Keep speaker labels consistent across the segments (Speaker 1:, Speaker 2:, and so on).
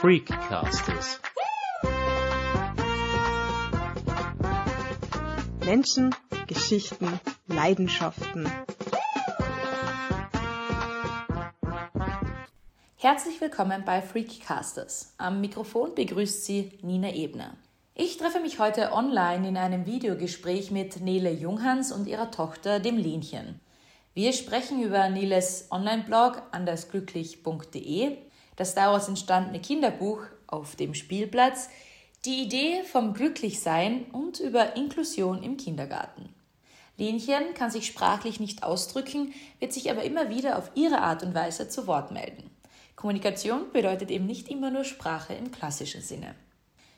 Speaker 1: Freakcasters.
Speaker 2: Menschen, Geschichten, Leidenschaften.
Speaker 3: Herzlich willkommen bei Freakcasters. Am Mikrofon begrüßt Sie Nina Ebner. Ich treffe mich heute online in einem Videogespräch mit Nele Junghans und ihrer Tochter, dem Lenchen. Wir sprechen über Neles Online-Blog andersglücklich.de, das daraus entstandene Kinderbuch auf dem Spielplatz, die Idee vom Glücklichsein und über Inklusion im Kindergarten. Lenchen kann sich sprachlich nicht ausdrücken, wird sich aber immer wieder auf ihre Art und Weise zu Wort melden. Kommunikation bedeutet eben nicht immer nur Sprache im klassischen Sinne.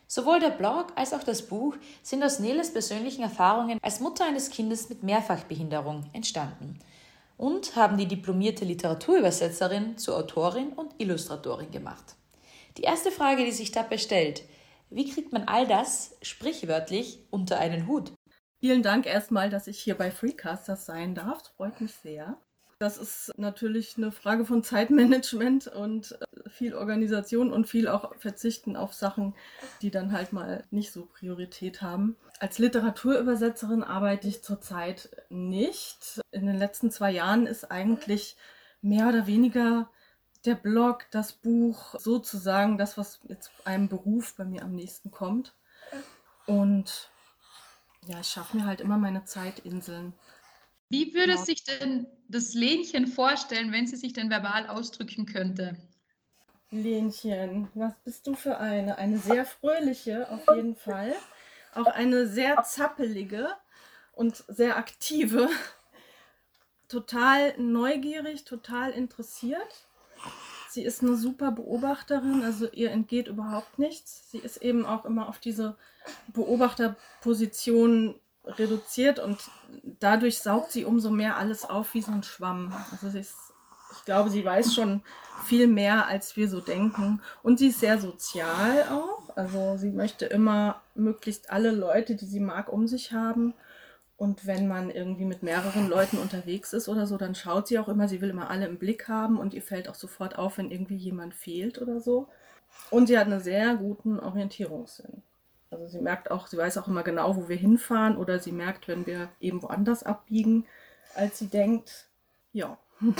Speaker 3: Sowohl der Blog als auch das Buch sind aus Neles persönlichen Erfahrungen als Mutter eines Kindes mit Mehrfachbehinderung entstanden und haben die diplomierte Literaturübersetzerin zur Autorin und Illustratorin gemacht. Die erste Frage, die sich dabei stellt, wie kriegt man all das sprichwörtlich unter einen Hut?
Speaker 4: Vielen Dank erstmal, dass ich hier bei Freecasters sein darf. Freut mich sehr. Das ist natürlich eine Frage von Zeitmanagement und äh, viel Organisation und viel auch Verzichten auf Sachen, die dann halt mal nicht so Priorität haben. Als Literaturübersetzerin arbeite ich zurzeit nicht. In den letzten zwei Jahren ist eigentlich mehr oder weniger der Blog, das Buch sozusagen das, was jetzt einem Beruf bei mir am nächsten kommt. Und ja, ich schaffe mir halt immer meine Zeitinseln.
Speaker 5: Wie würde ja. sich denn das Lenchen vorstellen, wenn sie sich denn verbal ausdrücken könnte?
Speaker 4: Lenchen, was bist du für eine? Eine sehr fröhliche auf jeden Fall. Auch eine sehr zappelige und sehr aktive. Total neugierig, total interessiert. Sie ist eine super Beobachterin, also ihr entgeht überhaupt nichts. Sie ist eben auch immer auf diese Beobachterposition reduziert und dadurch saugt sie umso mehr alles auf wie so ein Schwamm. Also ist, ich glaube, sie weiß schon viel mehr, als wir so denken. Und sie ist sehr sozial auch. Also sie möchte immer möglichst alle Leute, die sie mag, um sich haben. Und wenn man irgendwie mit mehreren Leuten unterwegs ist oder so, dann schaut sie auch immer, sie will immer alle im Blick haben und ihr fällt auch sofort auf, wenn irgendwie jemand fehlt oder so. Und sie hat einen sehr guten Orientierungssinn. Also sie merkt auch, sie weiß auch immer genau, wo wir hinfahren oder sie merkt, wenn wir eben woanders abbiegen, als sie denkt. Ja.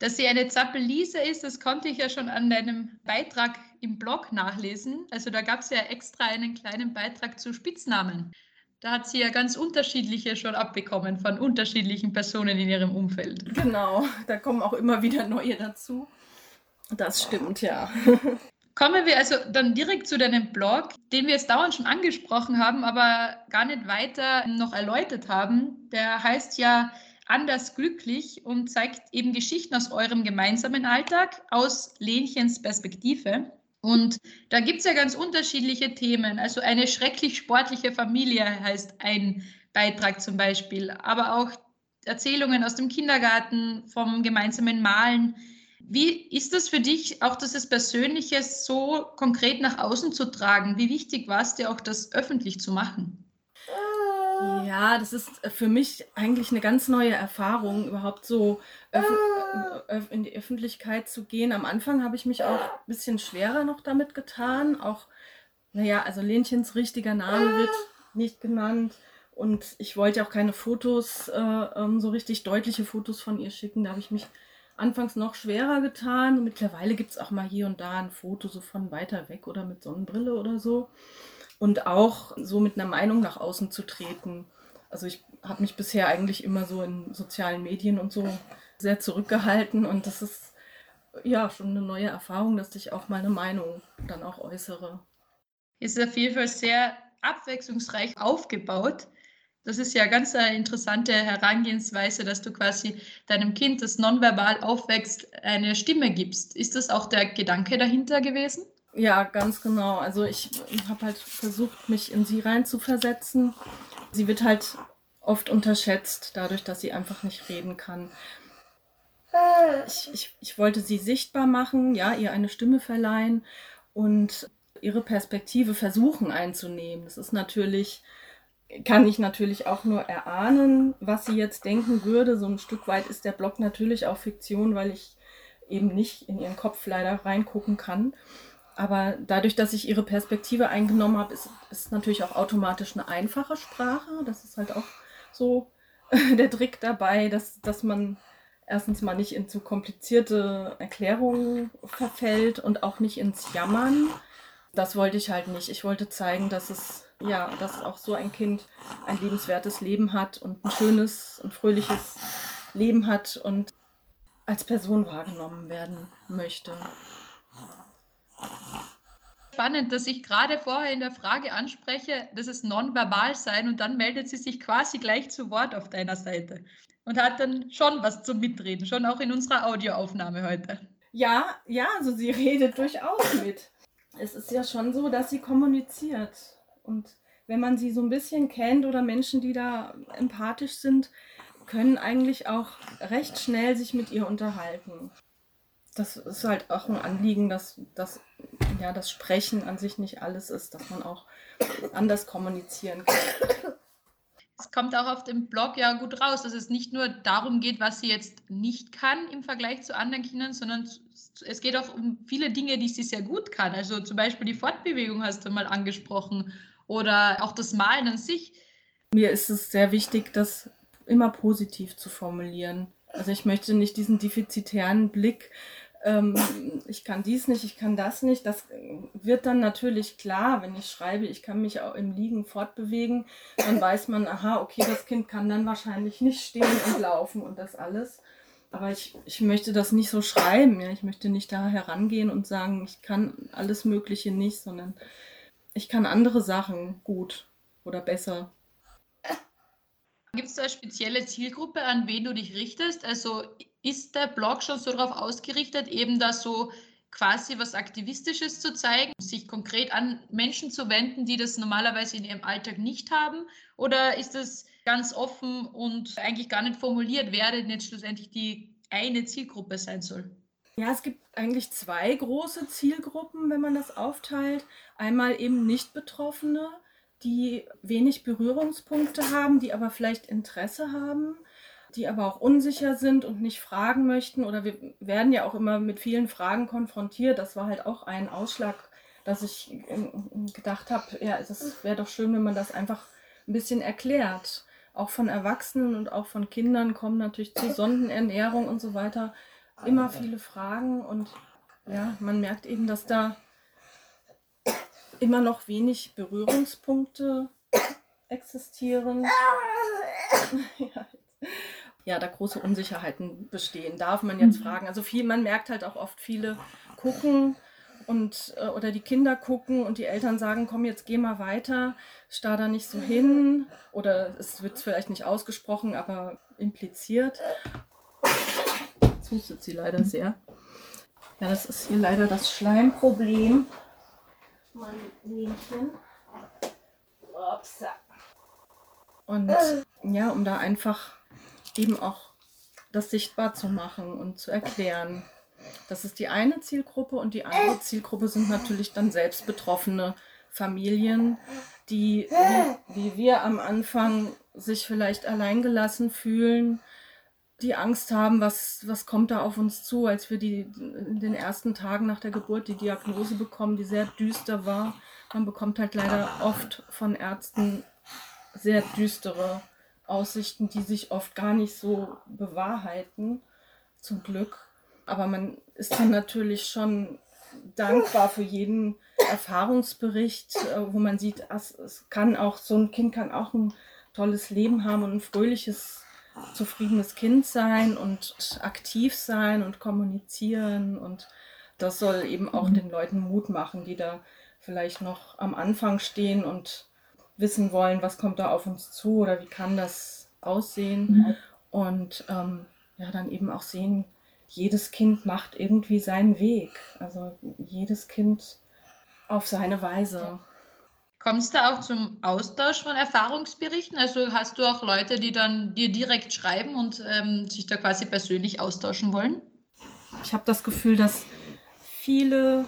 Speaker 5: Dass sie eine Zappelise ist, das konnte ich ja schon an deinem Beitrag im Blog nachlesen. Also da gab es ja extra einen kleinen Beitrag zu Spitznamen. Da hat sie ja ganz unterschiedliche schon abbekommen von unterschiedlichen Personen in ihrem Umfeld.
Speaker 4: Genau, da kommen auch immer wieder neue dazu. Das stimmt, ja.
Speaker 5: Kommen wir also dann direkt zu deinem Blog, den wir jetzt dauernd schon angesprochen haben, aber gar nicht weiter noch erläutert haben. Der heißt ja Anders glücklich und zeigt eben Geschichten aus eurem gemeinsamen Alltag aus Lenchens Perspektive. Und da gibt es ja ganz unterschiedliche Themen. Also eine schrecklich sportliche Familie heißt ein Beitrag zum Beispiel, aber auch Erzählungen aus dem Kindergarten, vom gemeinsamen Malen, wie ist das für dich, auch das Persönliche so konkret nach außen zu tragen? Wie wichtig war es dir auch, das öffentlich zu machen?
Speaker 4: Ja, das ist für mich eigentlich eine ganz neue Erfahrung, überhaupt so in die Öffentlichkeit zu gehen. Am Anfang habe ich mich auch ein bisschen schwerer noch damit getan. Auch, naja, also Lenchens richtiger Name wird nicht genannt. Und ich wollte auch keine Fotos, äh, ähm, so richtig deutliche Fotos von ihr schicken. Da habe ich mich anfangs noch schwerer getan. Mittlerweile gibt es auch mal hier und da ein Foto so von weiter weg oder mit Sonnenbrille oder so. Und auch so mit einer Meinung nach außen zu treten. Also ich habe mich bisher eigentlich immer so in sozialen Medien und so sehr zurückgehalten und das ist ja schon eine neue Erfahrung, dass ich auch meine Meinung dann auch äußere.
Speaker 5: Ist auf jeden Fall sehr abwechslungsreich aufgebaut. Das ist ja ganz eine interessante Herangehensweise, dass du quasi deinem Kind, das nonverbal aufwächst, eine Stimme gibst. Ist das auch der Gedanke dahinter gewesen?
Speaker 4: Ja, ganz genau. Also ich habe halt versucht, mich in sie reinzuversetzen. Sie wird halt oft unterschätzt, dadurch, dass sie einfach nicht reden kann. Ich, ich, ich wollte sie sichtbar machen, ja, ihr eine Stimme verleihen und ihre Perspektive versuchen einzunehmen. Das ist natürlich kann ich natürlich auch nur erahnen, was sie jetzt denken würde. So ein Stück weit ist der Blog natürlich auch Fiktion, weil ich eben nicht in ihren Kopf leider reingucken kann. Aber dadurch, dass ich ihre Perspektive eingenommen habe, ist, ist natürlich auch automatisch eine einfache Sprache. Das ist halt auch so der Trick dabei, dass, dass man erstens mal nicht in zu komplizierte Erklärungen verfällt und auch nicht ins Jammern. Das wollte ich halt nicht. Ich wollte zeigen, dass es ja, dass auch so ein Kind ein lebenswertes Leben hat und ein schönes und fröhliches Leben hat und als Person wahrgenommen werden möchte.
Speaker 5: Spannend, dass ich gerade vorher in der Frage anspreche, dass es nonverbal sein und dann meldet sie sich quasi gleich zu Wort auf deiner Seite und hat dann schon was zum Mitreden, schon auch in unserer Audioaufnahme heute.
Speaker 4: Ja, ja, also sie redet durchaus mit. Es ist ja schon so, dass sie kommuniziert. Und wenn man sie so ein bisschen kennt oder Menschen, die da empathisch sind, können eigentlich auch recht schnell sich mit ihr unterhalten das ist halt auch ein Anliegen, dass, dass ja, das Sprechen an sich nicht alles ist, dass man auch anders kommunizieren kann.
Speaker 5: Es kommt auch auf dem Blog ja gut raus, dass es nicht nur darum geht, was sie jetzt nicht kann im Vergleich zu anderen Kindern, sondern es geht auch um viele Dinge, die sie sehr gut kann. Also zum Beispiel die Fortbewegung hast du mal angesprochen oder auch das Malen an sich.
Speaker 4: Mir ist es sehr wichtig, das immer positiv zu formulieren. Also ich möchte nicht diesen defizitären Blick ähm, ich kann dies nicht, ich kann das nicht. Das wird dann natürlich klar, wenn ich schreibe, ich kann mich auch im Liegen fortbewegen, dann weiß man, aha, okay, das Kind kann dann wahrscheinlich nicht stehen und laufen und das alles. Aber ich, ich möchte das nicht so schreiben. Ja. Ich möchte nicht da herangehen und sagen, ich kann alles Mögliche nicht, sondern ich kann andere Sachen gut oder besser.
Speaker 5: Gibt es da eine spezielle Zielgruppe, an wen du dich richtest? Also ist der Blog schon so darauf ausgerichtet, eben da so quasi was Aktivistisches zu zeigen, sich konkret an Menschen zu wenden, die das normalerweise in ihrem Alltag nicht haben? Oder ist das ganz offen und eigentlich gar nicht formuliert, wer denn jetzt schlussendlich die eine Zielgruppe sein soll?
Speaker 4: Ja, es gibt eigentlich zwei große Zielgruppen, wenn man das aufteilt. Einmal eben Nicht-Betroffene, die wenig Berührungspunkte haben, die aber vielleicht Interesse haben die aber auch unsicher sind und nicht fragen möchten. Oder wir werden ja auch immer mit vielen Fragen konfrontiert. Das war halt auch ein Ausschlag, dass ich ähm, gedacht habe, ja, es wäre doch schön, wenn man das einfach ein bisschen erklärt. Auch von Erwachsenen und auch von Kindern kommen natürlich zu Sondenernährung und so weiter immer viele Fragen. Und ja, man merkt eben, dass da immer noch wenig Berührungspunkte existieren. ja, ja, da große Unsicherheiten bestehen. Darf man jetzt mhm. fragen? Also viel, man merkt halt auch oft viele gucken und äh, oder die Kinder gucken und die Eltern sagen, komm, jetzt geh mal weiter, starr da nicht so hin. Oder es wird vielleicht nicht ausgesprochen, aber impliziert. Hustet sie leider sehr. Ja, das ist hier leider das Schleimproblem. Mein. Und ja, um da einfach eben auch das sichtbar zu machen und zu erklären. Das ist die eine Zielgruppe und die andere Zielgruppe sind natürlich dann selbst betroffene Familien, die, wie, wie wir am Anfang, sich vielleicht alleingelassen fühlen, die Angst haben, was, was kommt da auf uns zu, als wir die in den ersten Tagen nach der Geburt die Diagnose bekommen, die sehr düster war. Man bekommt halt leider oft von Ärzten sehr düstere Aussichten, die sich oft gar nicht so bewahrheiten, zum Glück. Aber man ist dann natürlich schon dankbar für jeden Erfahrungsbericht, äh, wo man sieht, es kann auch, so ein Kind kann auch ein tolles Leben haben und ein fröhliches, zufriedenes Kind sein und aktiv sein und kommunizieren. Und das soll eben auch mhm. den Leuten Mut machen, die da vielleicht noch am Anfang stehen und wissen wollen, was kommt da auf uns zu oder wie kann das aussehen. Mhm. Und ähm, ja, dann eben auch sehen, jedes Kind macht irgendwie seinen Weg. Also jedes Kind auf seine Weise.
Speaker 5: Kommst du auch zum Austausch von Erfahrungsberichten? Also hast du auch Leute, die dann dir direkt schreiben und ähm, sich da quasi persönlich austauschen wollen?
Speaker 4: Ich habe das Gefühl, dass viele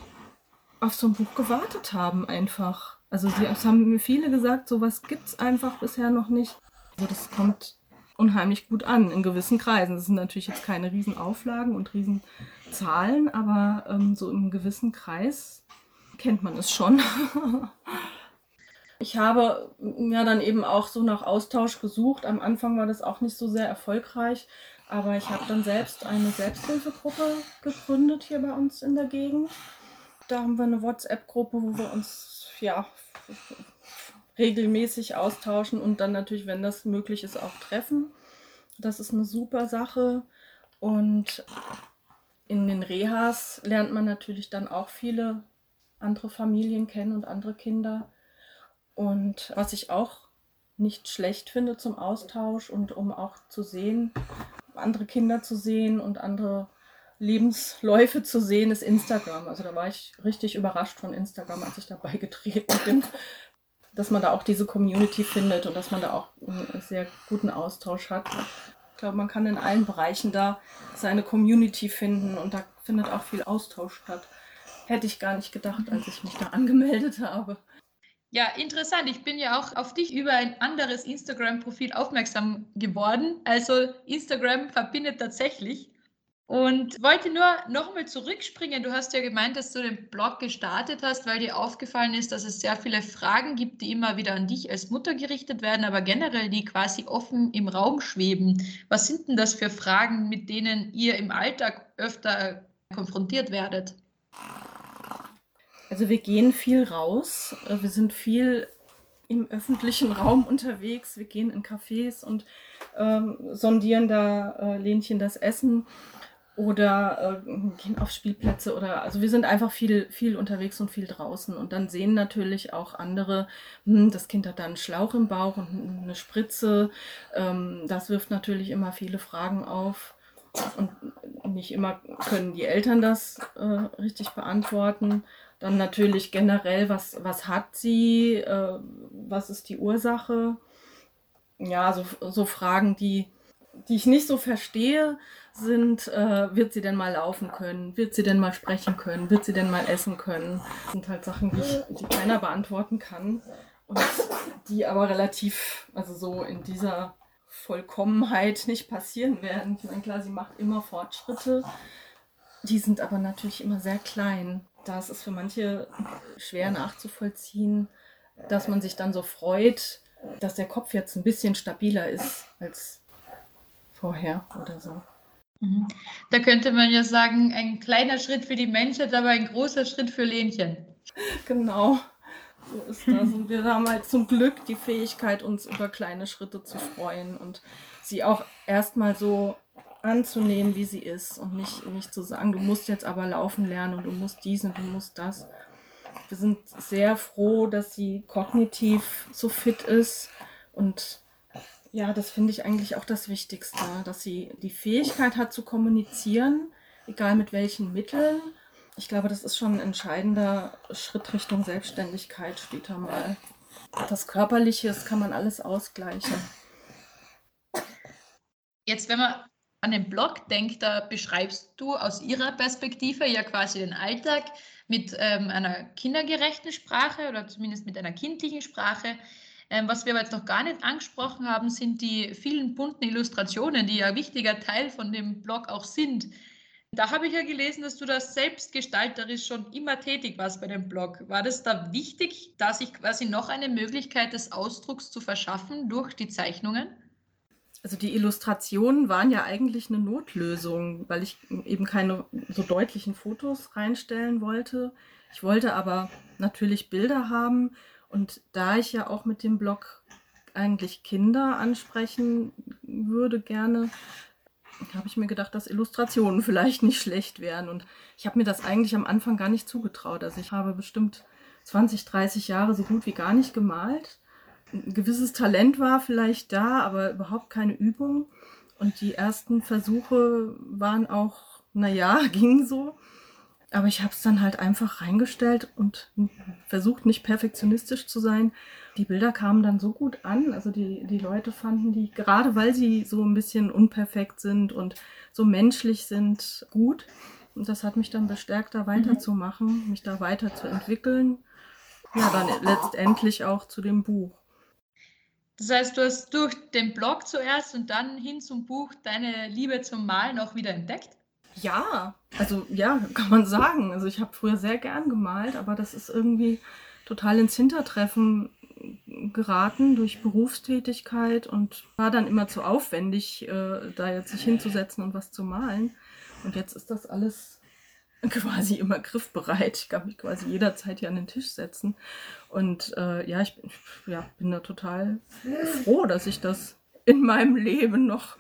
Speaker 4: auf so ein Buch gewartet haben einfach. Also sie, es haben mir viele gesagt, sowas gibt es einfach bisher noch nicht. Also das kommt unheimlich gut an in gewissen Kreisen. Das sind natürlich jetzt keine Riesenauflagen und Riesenzahlen, aber ähm, so im gewissen Kreis kennt man es schon. ich habe ja dann eben auch so nach Austausch gesucht. Am Anfang war das auch nicht so sehr erfolgreich, aber ich habe dann selbst eine Selbsthilfegruppe gegründet hier bei uns in der Gegend. Da haben wir eine WhatsApp-Gruppe, wo wir uns ja regelmäßig austauschen und dann natürlich, wenn das möglich ist, auch treffen. Das ist eine super Sache. Und in den Rehas lernt man natürlich dann auch viele andere Familien kennen und andere Kinder. Und was ich auch nicht schlecht finde zum Austausch und um auch zu sehen, andere Kinder zu sehen und andere Lebensläufe zu sehen, ist Instagram. Also da war ich richtig überrascht von Instagram, als ich dabei getreten bin, dass man da auch diese Community findet und dass man da auch einen sehr guten Austausch hat. Ich glaube, man kann in allen Bereichen da seine Community finden und da findet auch viel Austausch statt. Hätte ich gar nicht gedacht, als ich mich da angemeldet habe.
Speaker 5: Ja, interessant. Ich bin ja auch auf dich über ein anderes Instagram-Profil aufmerksam geworden. Also Instagram verbindet tatsächlich. Und wollte nur nochmal zurückspringen. Du hast ja gemeint, dass du den Blog gestartet hast, weil dir aufgefallen ist, dass es sehr viele Fragen gibt, die immer wieder an dich als Mutter gerichtet werden, aber generell die quasi offen im Raum schweben. Was sind denn das für Fragen, mit denen ihr im Alltag öfter konfrontiert werdet?
Speaker 4: Also wir gehen viel raus. Wir sind viel im öffentlichen Raum unterwegs. Wir gehen in Cafés und ähm, sondieren da äh, Lähnchen das Essen oder äh, gehen auf Spielplätze oder also wir sind einfach viel viel unterwegs und viel draußen und dann sehen natürlich auch andere hm, das Kind hat da einen Schlauch im Bauch und eine Spritze ähm, das wirft natürlich immer viele Fragen auf und nicht immer können die Eltern das äh, richtig beantworten dann natürlich generell was was hat sie äh, was ist die Ursache ja so, so Fragen die die ich nicht so verstehe sind, äh, wird sie denn mal laufen können? Wird sie denn mal sprechen können? Wird sie denn mal essen können? Das sind halt Sachen, die, ich, die keiner beantworten kann und die aber relativ, also so in dieser Vollkommenheit nicht passieren werden. Ich meine, klar, sie macht immer Fortschritte, die sind aber natürlich immer sehr klein. Das ist für manche schwer nachzuvollziehen, dass man sich dann so freut, dass der Kopf jetzt ein bisschen stabiler ist als vorher oder so.
Speaker 5: Mhm. Da könnte man ja sagen, ein kleiner Schritt für die Menschheit, aber ein großer Schritt für Lenchen.
Speaker 4: Genau. So ist das. Und wir haben halt zum Glück die Fähigkeit, uns über kleine Schritte zu freuen und sie auch erstmal so anzunehmen, wie sie ist und nicht, nicht zu sagen, du musst jetzt aber laufen lernen und du musst dies und du musst das. Wir sind sehr froh, dass sie kognitiv so fit ist und ja, das finde ich eigentlich auch das Wichtigste, dass sie die Fähigkeit hat zu kommunizieren, egal mit welchen Mitteln. Ich glaube, das ist schon ein entscheidender Schritt Richtung Selbstständigkeit später mal. Das Körperliche, das kann man alles ausgleichen.
Speaker 5: Jetzt, wenn man an den Blog denkt, da beschreibst du aus ihrer Perspektive ja quasi den Alltag mit ähm, einer kindergerechten Sprache oder zumindest mit einer kindlichen Sprache. Ähm, was wir aber jetzt noch gar nicht angesprochen haben, sind die vielen bunten Illustrationen, die ja ein wichtiger Teil von dem Blog auch sind. Da habe ich ja gelesen, dass du da selbstgestalterisch schon immer tätig warst bei dem Blog. War das da wichtig, da sich quasi noch eine Möglichkeit des Ausdrucks zu verschaffen durch die Zeichnungen?
Speaker 4: Also die Illustrationen waren ja eigentlich eine Notlösung, weil ich eben keine so deutlichen Fotos reinstellen wollte. Ich wollte aber natürlich Bilder haben, und da ich ja auch mit dem Blog eigentlich Kinder ansprechen würde gerne, habe ich mir gedacht, dass Illustrationen vielleicht nicht schlecht wären. Und ich habe mir das eigentlich am Anfang gar nicht zugetraut. Also ich habe bestimmt 20, 30 Jahre so gut wie gar nicht gemalt. Ein gewisses Talent war vielleicht da, aber überhaupt keine Übung. Und die ersten Versuche waren auch, naja, ging so. Aber ich habe es dann halt einfach reingestellt und versucht, nicht perfektionistisch zu sein. Die Bilder kamen dann so gut an. Also die, die Leute fanden die, gerade weil sie so ein bisschen unperfekt sind und so menschlich sind, gut. Und das hat mich dann bestärkt, da weiterzumachen, mhm. mich da weiterzuentwickeln. Ja, dann letztendlich auch zu dem Buch.
Speaker 5: Das heißt, du hast durch den Blog zuerst und dann hin zum Buch deine Liebe zum Malen auch wieder entdeckt?
Speaker 4: Ja, also ja, kann man sagen. Also ich habe früher sehr gern gemalt, aber das ist irgendwie total ins Hintertreffen geraten durch Berufstätigkeit und war dann immer zu aufwendig, äh, da jetzt sich hinzusetzen und was zu malen. Und jetzt ist das alles quasi immer griffbereit. Ich kann mich quasi jederzeit hier an den Tisch setzen. Und äh, ja, ich ja, bin da total froh, dass ich das in meinem Leben noch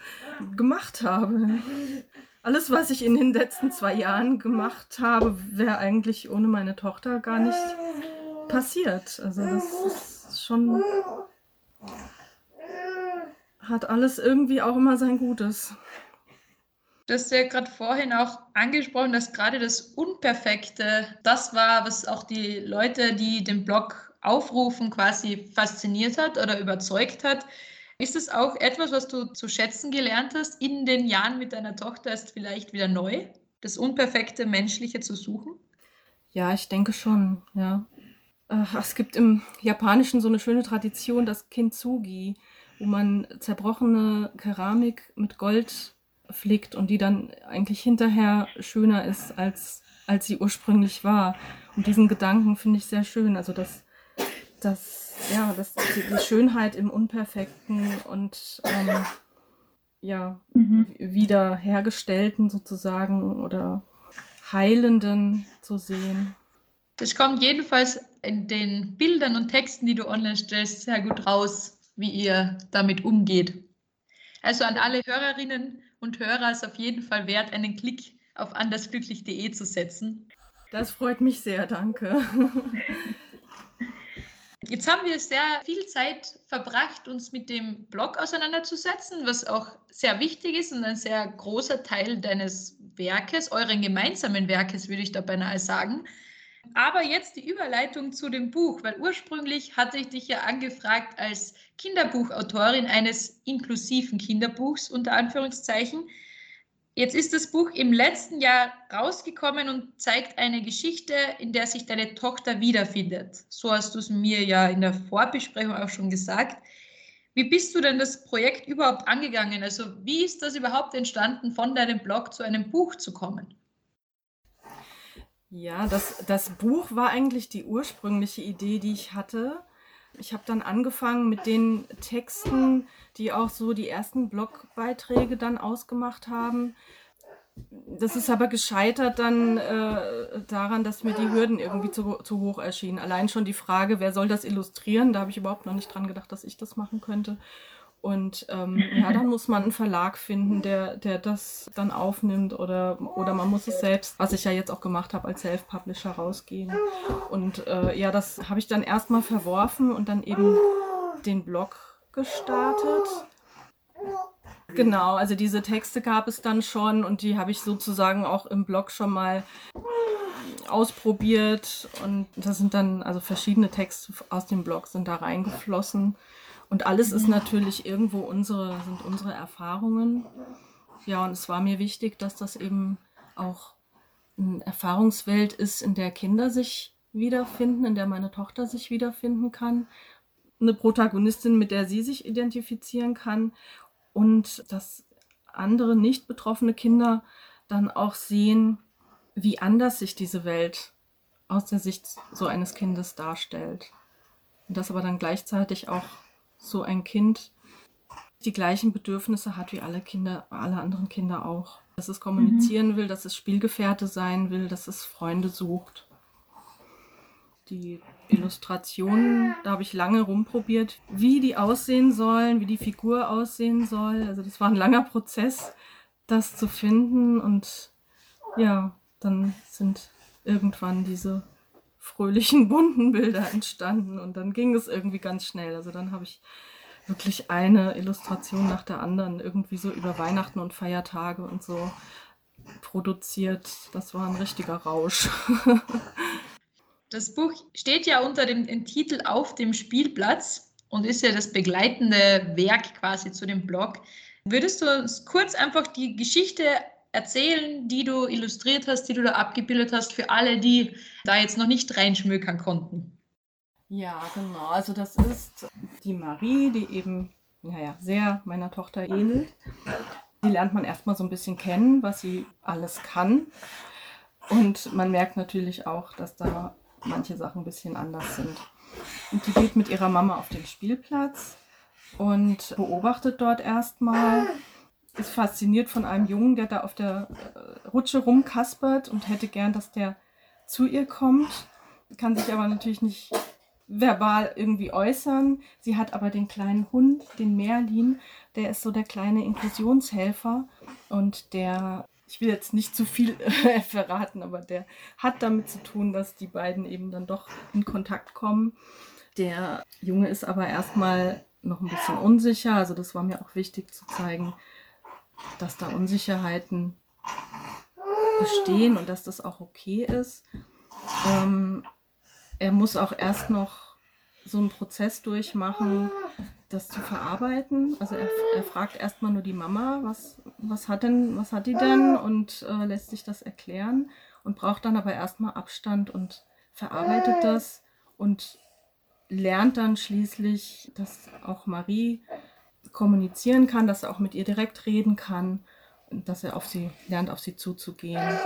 Speaker 4: gemacht habe. Alles, was ich in den letzten zwei Jahren gemacht habe, wäre eigentlich ohne meine Tochter gar nicht passiert. Also das ist schon hat alles irgendwie auch immer sein Gutes.
Speaker 5: Du hast ja gerade vorhin auch angesprochen, dass gerade das Unperfekte das war, was auch die Leute, die den Blog aufrufen, quasi fasziniert hat oder überzeugt hat. Ist es auch etwas, was du zu schätzen gelernt hast in den Jahren mit deiner Tochter, ist vielleicht wieder neu, das unperfekte Menschliche zu suchen?
Speaker 4: Ja, ich denke schon, ja. Es gibt im Japanischen so eine schöne Tradition, das Kintsugi, wo man zerbrochene Keramik mit Gold flickt und die dann eigentlich hinterher schöner ist, als, als sie ursprünglich war. Und diesen Gedanken finde ich sehr schön. Also dass, dass ja, dass die, die Schönheit im Unperfekten und ähm, ja, mhm. wiederhergestellten sozusagen oder heilenden zu sehen.
Speaker 5: Das kommt jedenfalls in den Bildern und Texten, die du online stellst, sehr gut raus, wie ihr damit umgeht. Also an alle Hörerinnen, und Hörer ist auf jeden Fall wert, einen Klick auf andersglücklich.de zu setzen.
Speaker 4: Das freut mich sehr, danke.
Speaker 5: Jetzt haben wir sehr viel Zeit verbracht, uns mit dem Blog auseinanderzusetzen, was auch sehr wichtig ist und ein sehr großer Teil deines Werkes, euren gemeinsamen Werkes, würde ich da beinahe sagen. Aber jetzt die Überleitung zu dem Buch, weil ursprünglich hatte ich dich ja angefragt als Kinderbuchautorin eines inklusiven Kinderbuchs unter Anführungszeichen. Jetzt ist das Buch im letzten Jahr rausgekommen und zeigt eine Geschichte, in der sich deine Tochter wiederfindet. So hast du es mir ja in der Vorbesprechung auch schon gesagt. Wie bist du denn das Projekt überhaupt angegangen? Also wie ist das überhaupt entstanden, von deinem Blog zu einem Buch zu kommen?
Speaker 4: Ja, das, das Buch war eigentlich die ursprüngliche Idee, die ich hatte. Ich habe dann angefangen mit den Texten, die auch so die ersten Blogbeiträge dann ausgemacht haben. Das ist aber gescheitert dann äh, daran, dass mir die Hürden irgendwie zu, zu hoch erschienen. Allein schon die Frage, wer soll das illustrieren, da habe ich überhaupt noch nicht dran gedacht, dass ich das machen könnte. Und ähm, ja, dann muss man einen Verlag finden, der, der das dann aufnimmt oder, oder man muss es selbst, was ich ja jetzt auch gemacht habe, als Self-Publisher rausgeben. Und äh, ja, das habe ich dann erstmal verworfen und dann eben den Blog gestartet. Genau, also diese Texte gab es dann schon und die habe ich sozusagen auch im Blog schon mal ausprobiert und das sind dann also verschiedene Texte aus dem Blog sind da reingeflossen. Und alles ist natürlich irgendwo unsere, sind unsere Erfahrungen. Ja, und es war mir wichtig, dass das eben auch eine Erfahrungswelt ist, in der Kinder sich wiederfinden, in der meine Tochter sich wiederfinden kann. Eine Protagonistin, mit der sie sich identifizieren kann. Und dass andere nicht betroffene Kinder dann auch sehen, wie anders sich diese Welt aus der Sicht so eines Kindes darstellt. Und das aber dann gleichzeitig auch so ein Kind die gleichen Bedürfnisse hat wie alle Kinder, alle anderen Kinder auch. Dass es kommunizieren mhm. will, dass es Spielgefährte sein will, dass es Freunde sucht. Die Illustrationen, da habe ich lange rumprobiert, wie die aussehen sollen, wie die Figur aussehen soll. Also das war ein langer Prozess, das zu finden. Und ja, dann sind irgendwann diese fröhlichen, bunten Bilder entstanden und dann ging es irgendwie ganz schnell. Also dann habe ich wirklich eine Illustration nach der anderen irgendwie so über Weihnachten und Feiertage und so produziert. Das war ein richtiger Rausch.
Speaker 5: Das Buch steht ja unter dem, Titel Auf dem Spielplatz und ist ja das begleitende Werk quasi zu dem Blog. Würdest du uns kurz einfach die Geschichte erzählen, die du illustriert hast, die du da abgebildet hast, für alle, die da jetzt noch nicht reinschmökern konnten.
Speaker 4: Ja, genau. Also das ist die Marie, die eben, naja, sehr meiner Tochter ähnelt. Die lernt man erstmal so ein bisschen kennen, was sie alles kann. Und man merkt natürlich auch, dass da manche Sachen ein bisschen anders sind. Und die geht mit ihrer Mama auf den Spielplatz und beobachtet dort erstmal, ist fasziniert von einem Jungen, der da auf der äh, Rutsche rumkaspert und hätte gern, dass der zu ihr kommt, kann sich aber natürlich nicht verbal irgendwie äußern. Sie hat aber den kleinen Hund, den Merlin, der ist so der kleine Inklusionshelfer und der, ich will jetzt nicht zu viel verraten, aber der hat damit zu tun, dass die beiden eben dann doch in Kontakt kommen. Der Junge ist aber erstmal noch ein bisschen unsicher, also das war mir auch wichtig zu zeigen, dass da Unsicherheiten bestehen und dass das auch okay ist. Ähm, er muss auch erst noch so einen Prozess durchmachen, das zu verarbeiten. Also er, er fragt erstmal nur die Mama, was, was hat denn, was hat die denn und äh, lässt sich das erklären und braucht dann aber erstmal Abstand und verarbeitet das und lernt dann schließlich, dass auch Marie kommunizieren kann, dass er auch mit ihr direkt reden kann und dass er auf sie lernt, auf sie zuzugehen.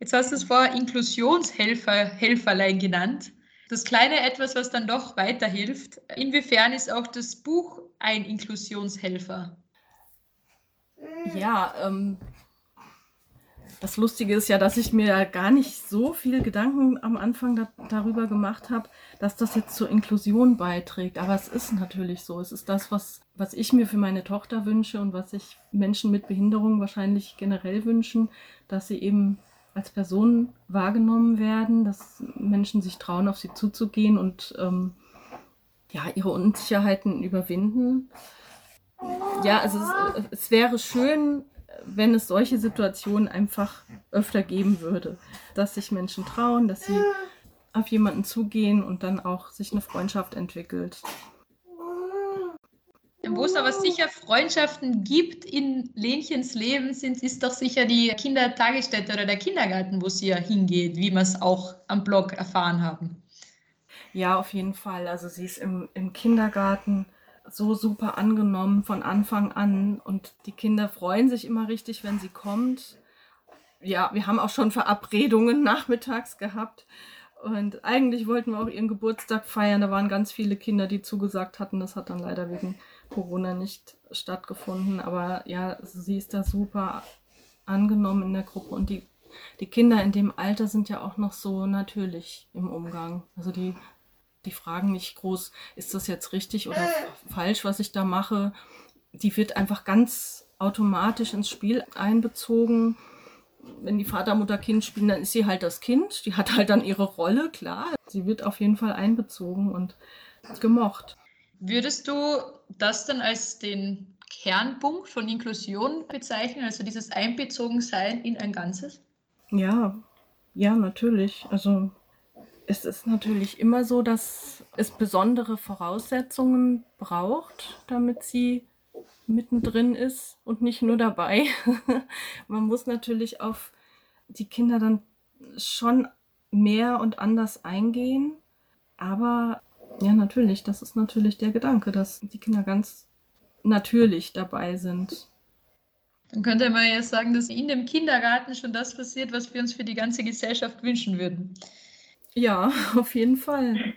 Speaker 5: Jetzt hast du es vor Inklusionshelfer, Helferlein genannt. Das kleine etwas, was dann doch weiterhilft. Inwiefern ist auch das Buch ein Inklusionshelfer?
Speaker 4: Ja, ähm, das Lustige ist ja, dass ich mir gar nicht so viel Gedanken am Anfang da, darüber gemacht habe, dass das jetzt zur Inklusion beiträgt. Aber es ist natürlich so. Es ist das, was, was ich mir für meine Tochter wünsche und was sich Menschen mit Behinderung wahrscheinlich generell wünschen, dass sie eben als Person wahrgenommen werden, dass Menschen sich trauen, auf sie zuzugehen und ähm, ja, ihre Unsicherheiten überwinden. Ja, also es, es wäre schön, wenn es solche Situationen einfach öfter geben würde, dass sich Menschen trauen, dass sie auf jemanden zugehen und dann auch sich eine Freundschaft entwickelt.
Speaker 5: Wo es aber sicher Freundschaften gibt in Lenchens Leben, sind, ist doch sicher die Kindertagesstätte oder der Kindergarten, wo sie ja hingeht, wie wir es auch am Blog erfahren haben.
Speaker 4: Ja, auf jeden Fall. Also sie ist im, im Kindergarten so super angenommen von Anfang an und die Kinder freuen sich immer richtig, wenn sie kommt. Ja, wir haben auch schon Verabredungen nachmittags gehabt und eigentlich wollten wir auch ihren Geburtstag feiern. Da waren ganz viele Kinder, die zugesagt hatten. Das hat dann leider wegen Corona nicht stattgefunden. Aber ja, sie ist da super angenommen in der Gruppe und die, die Kinder in dem Alter sind ja auch noch so natürlich im Umgang. Also die die fragen nicht groß, ist das jetzt richtig oder falsch, was ich da mache. Die wird einfach ganz automatisch ins Spiel einbezogen. Wenn die Vater, Mutter, Kind spielen, dann ist sie halt das Kind. Die hat halt dann ihre Rolle, klar. Sie wird auf jeden Fall einbezogen und gemocht.
Speaker 5: Würdest du das dann als den Kernpunkt von Inklusion bezeichnen, also dieses Einbezogensein in ein Ganzes?
Speaker 4: Ja, ja, natürlich. Also es ist natürlich immer so, dass es besondere Voraussetzungen braucht, damit sie mittendrin ist und nicht nur dabei. Man muss natürlich auf die Kinder dann schon mehr und anders eingehen. Aber ja, natürlich, das ist natürlich der Gedanke, dass die Kinder ganz natürlich dabei sind.
Speaker 5: Dann könnte man ja sagen, dass in dem Kindergarten schon das passiert, was wir uns für die ganze Gesellschaft wünschen würden.
Speaker 4: Ja, auf jeden Fall.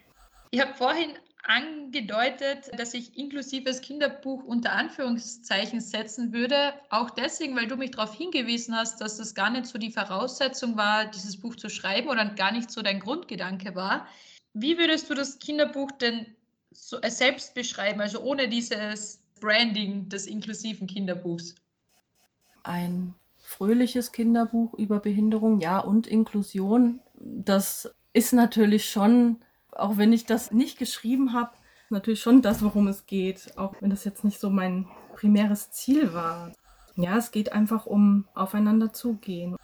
Speaker 5: Ich habe vorhin angedeutet, dass ich inklusives Kinderbuch unter Anführungszeichen setzen würde. Auch deswegen, weil du mich darauf hingewiesen hast, dass das gar nicht so die Voraussetzung war, dieses Buch zu schreiben oder gar nicht so dein Grundgedanke war. Wie würdest du das Kinderbuch denn so äh, selbst beschreiben, also ohne dieses Branding des inklusiven Kinderbuchs?
Speaker 4: Ein fröhliches Kinderbuch über Behinderung, ja, und Inklusion, das ist natürlich schon, auch wenn ich das nicht geschrieben habe, natürlich schon das, worum es geht, auch wenn das jetzt nicht so mein primäres Ziel war. Ja, es geht einfach um aufeinander zugehen.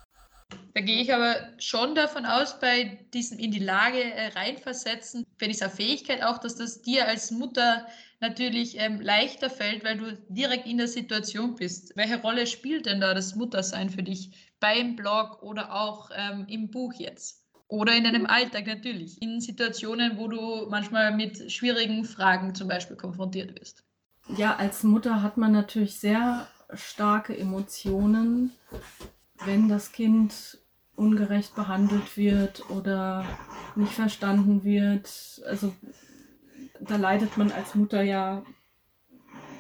Speaker 5: Da gehe ich aber schon davon aus, bei diesem in die Lage äh, reinversetzen, bei dieser Fähigkeit auch, dass das dir als Mutter natürlich ähm, leichter fällt, weil du direkt in der Situation bist. Welche Rolle spielt denn da das Muttersein für dich beim Blog oder auch ähm, im Buch jetzt? Oder in deinem Alltag natürlich, in Situationen, wo du manchmal mit schwierigen Fragen zum Beispiel konfrontiert wirst.
Speaker 4: Ja, als Mutter hat man natürlich sehr starke Emotionen, wenn das Kind ungerecht behandelt wird oder nicht verstanden wird. Also da leidet man als Mutter ja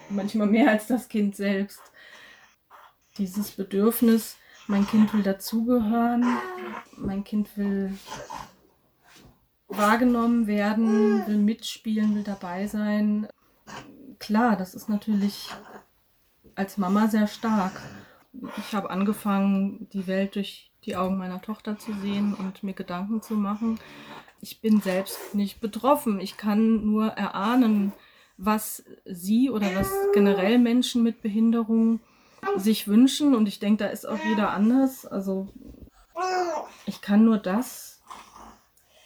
Speaker 4: manchmal mehr als das Kind selbst. Dieses Bedürfnis, mein Kind will dazugehören, mein Kind will wahrgenommen werden, will mitspielen, will dabei sein. Klar, das ist natürlich als Mama sehr stark. Ich habe angefangen, die Welt durch die Augen meiner Tochter zu sehen und mir Gedanken zu machen. Ich bin selbst nicht betroffen. Ich kann nur erahnen, was sie oder was generell Menschen mit Behinderung sich wünschen. Und ich denke, da ist auch jeder anders. Also ich kann nur das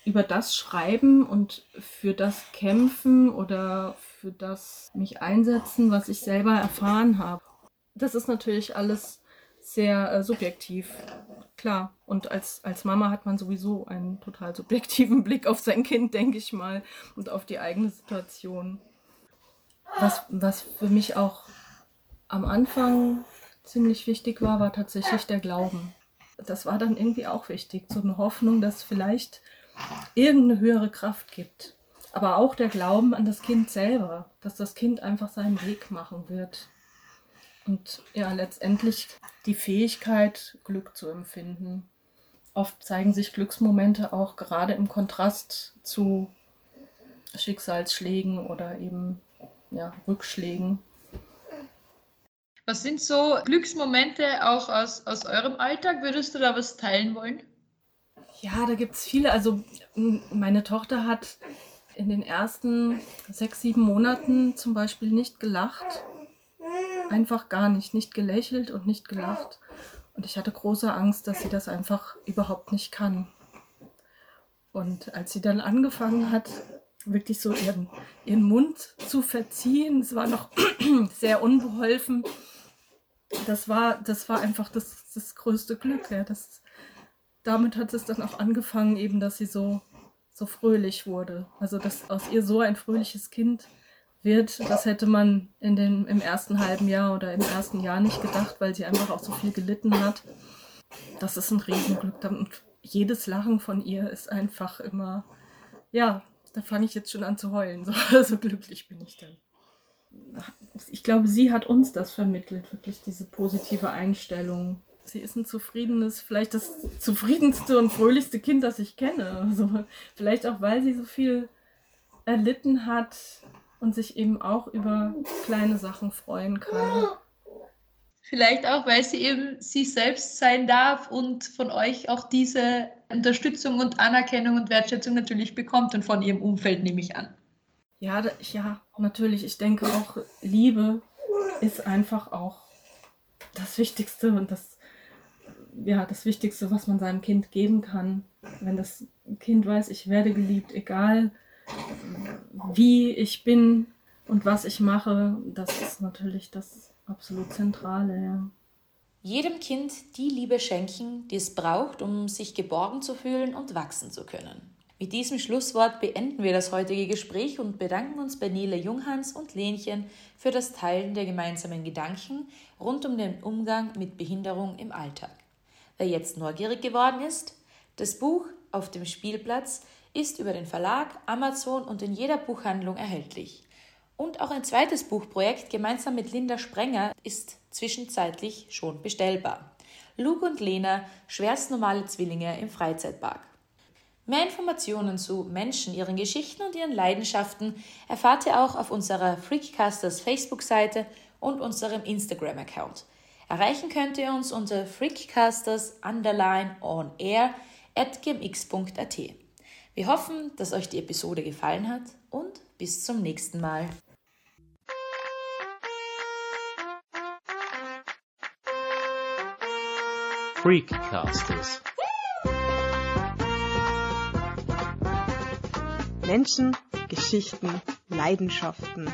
Speaker 4: über das schreiben und für das kämpfen oder für das mich einsetzen, was ich selber erfahren habe. Das ist natürlich alles sehr äh, subjektiv, klar. Und als, als Mama hat man sowieso einen total subjektiven Blick auf sein Kind, denke ich mal, und auf die eigene Situation. Was, was für mich auch am Anfang ziemlich wichtig war, war tatsächlich der Glauben. Das war dann irgendwie auch wichtig, so eine Hoffnung, dass es vielleicht irgendeine höhere Kraft gibt. Aber auch der Glauben an das Kind selber, dass das Kind einfach seinen Weg machen wird. Und ja, letztendlich die Fähigkeit, Glück zu empfinden. Oft zeigen sich Glücksmomente auch gerade im Kontrast zu Schicksalsschlägen oder eben ja, Rückschlägen.
Speaker 5: Was sind so Glücksmomente auch aus, aus eurem Alltag? Würdest du da was teilen wollen?
Speaker 4: Ja, da gibt es viele. Also meine Tochter hat in den ersten sechs, sieben Monaten zum Beispiel nicht gelacht. Einfach gar nicht. Nicht gelächelt und nicht gelacht. Und ich hatte große Angst, dass sie das einfach überhaupt nicht kann. Und als sie dann angefangen hat, wirklich so ihren, ihren Mund zu verziehen. Es war noch sehr unbeholfen. Das war, das war einfach das, das größte Glück. Ja. Das, damit hat es dann auch angefangen, eben, dass sie so, so fröhlich wurde. Also, dass aus ihr so ein fröhliches Kind wird, das hätte man in den, im ersten halben Jahr oder im ersten Jahr nicht gedacht, weil sie einfach auch so viel gelitten hat. Das ist ein Riesenglück. Und jedes Lachen von ihr ist einfach immer, ja, da fange ich jetzt schon an zu heulen. So, so glücklich bin ich dann. Ich glaube, sie hat uns das vermittelt, wirklich diese positive Einstellung. Sie ist ein zufriedenes, vielleicht das zufriedenste und fröhlichste Kind, das ich kenne. Also, vielleicht auch, weil sie so viel erlitten hat und sich eben auch über kleine Sachen freuen kann.
Speaker 5: Vielleicht auch, weil sie eben sie selbst sein darf und von euch auch diese Unterstützung und Anerkennung und Wertschätzung natürlich bekommt und von ihrem Umfeld nehme ich an.
Speaker 4: Ja, ja, natürlich. Ich denke auch, Liebe ist einfach auch das Wichtigste und das, ja, das Wichtigste, was man seinem Kind geben kann. Wenn das Kind weiß, ich werde geliebt, egal wie ich bin und was ich mache, das ist natürlich das absolut Zentrale, ja.
Speaker 3: Jedem Kind die Liebe schenken, die es braucht, um sich geborgen zu fühlen und wachsen zu können. Mit diesem Schlusswort beenden wir das heutige Gespräch und bedanken uns bei Nele Junghans und Lenchen für das Teilen der gemeinsamen Gedanken rund um den Umgang mit Behinderung im Alltag. Wer jetzt neugierig geworden ist, das Buch auf dem Spielplatz ist über den Verlag, Amazon und in jeder Buchhandlung erhältlich. Und auch ein zweites Buchprojekt gemeinsam mit Linda Sprenger ist zwischenzeitlich schon bestellbar. Luke und Lena, schwerst normale Zwillinge im Freizeitpark. Mehr Informationen zu Menschen, ihren Geschichten und ihren Leidenschaften erfahrt ihr auch auf unserer Freakcasters Facebook-Seite und unserem Instagram-Account. Erreichen könnt ihr uns unter freakcasters underline on air at gmx.at. Wir hoffen, dass euch die Episode gefallen hat und bis zum nächsten Mal.
Speaker 2: Freakcasters. Menschen, Geschichten, Leidenschaften.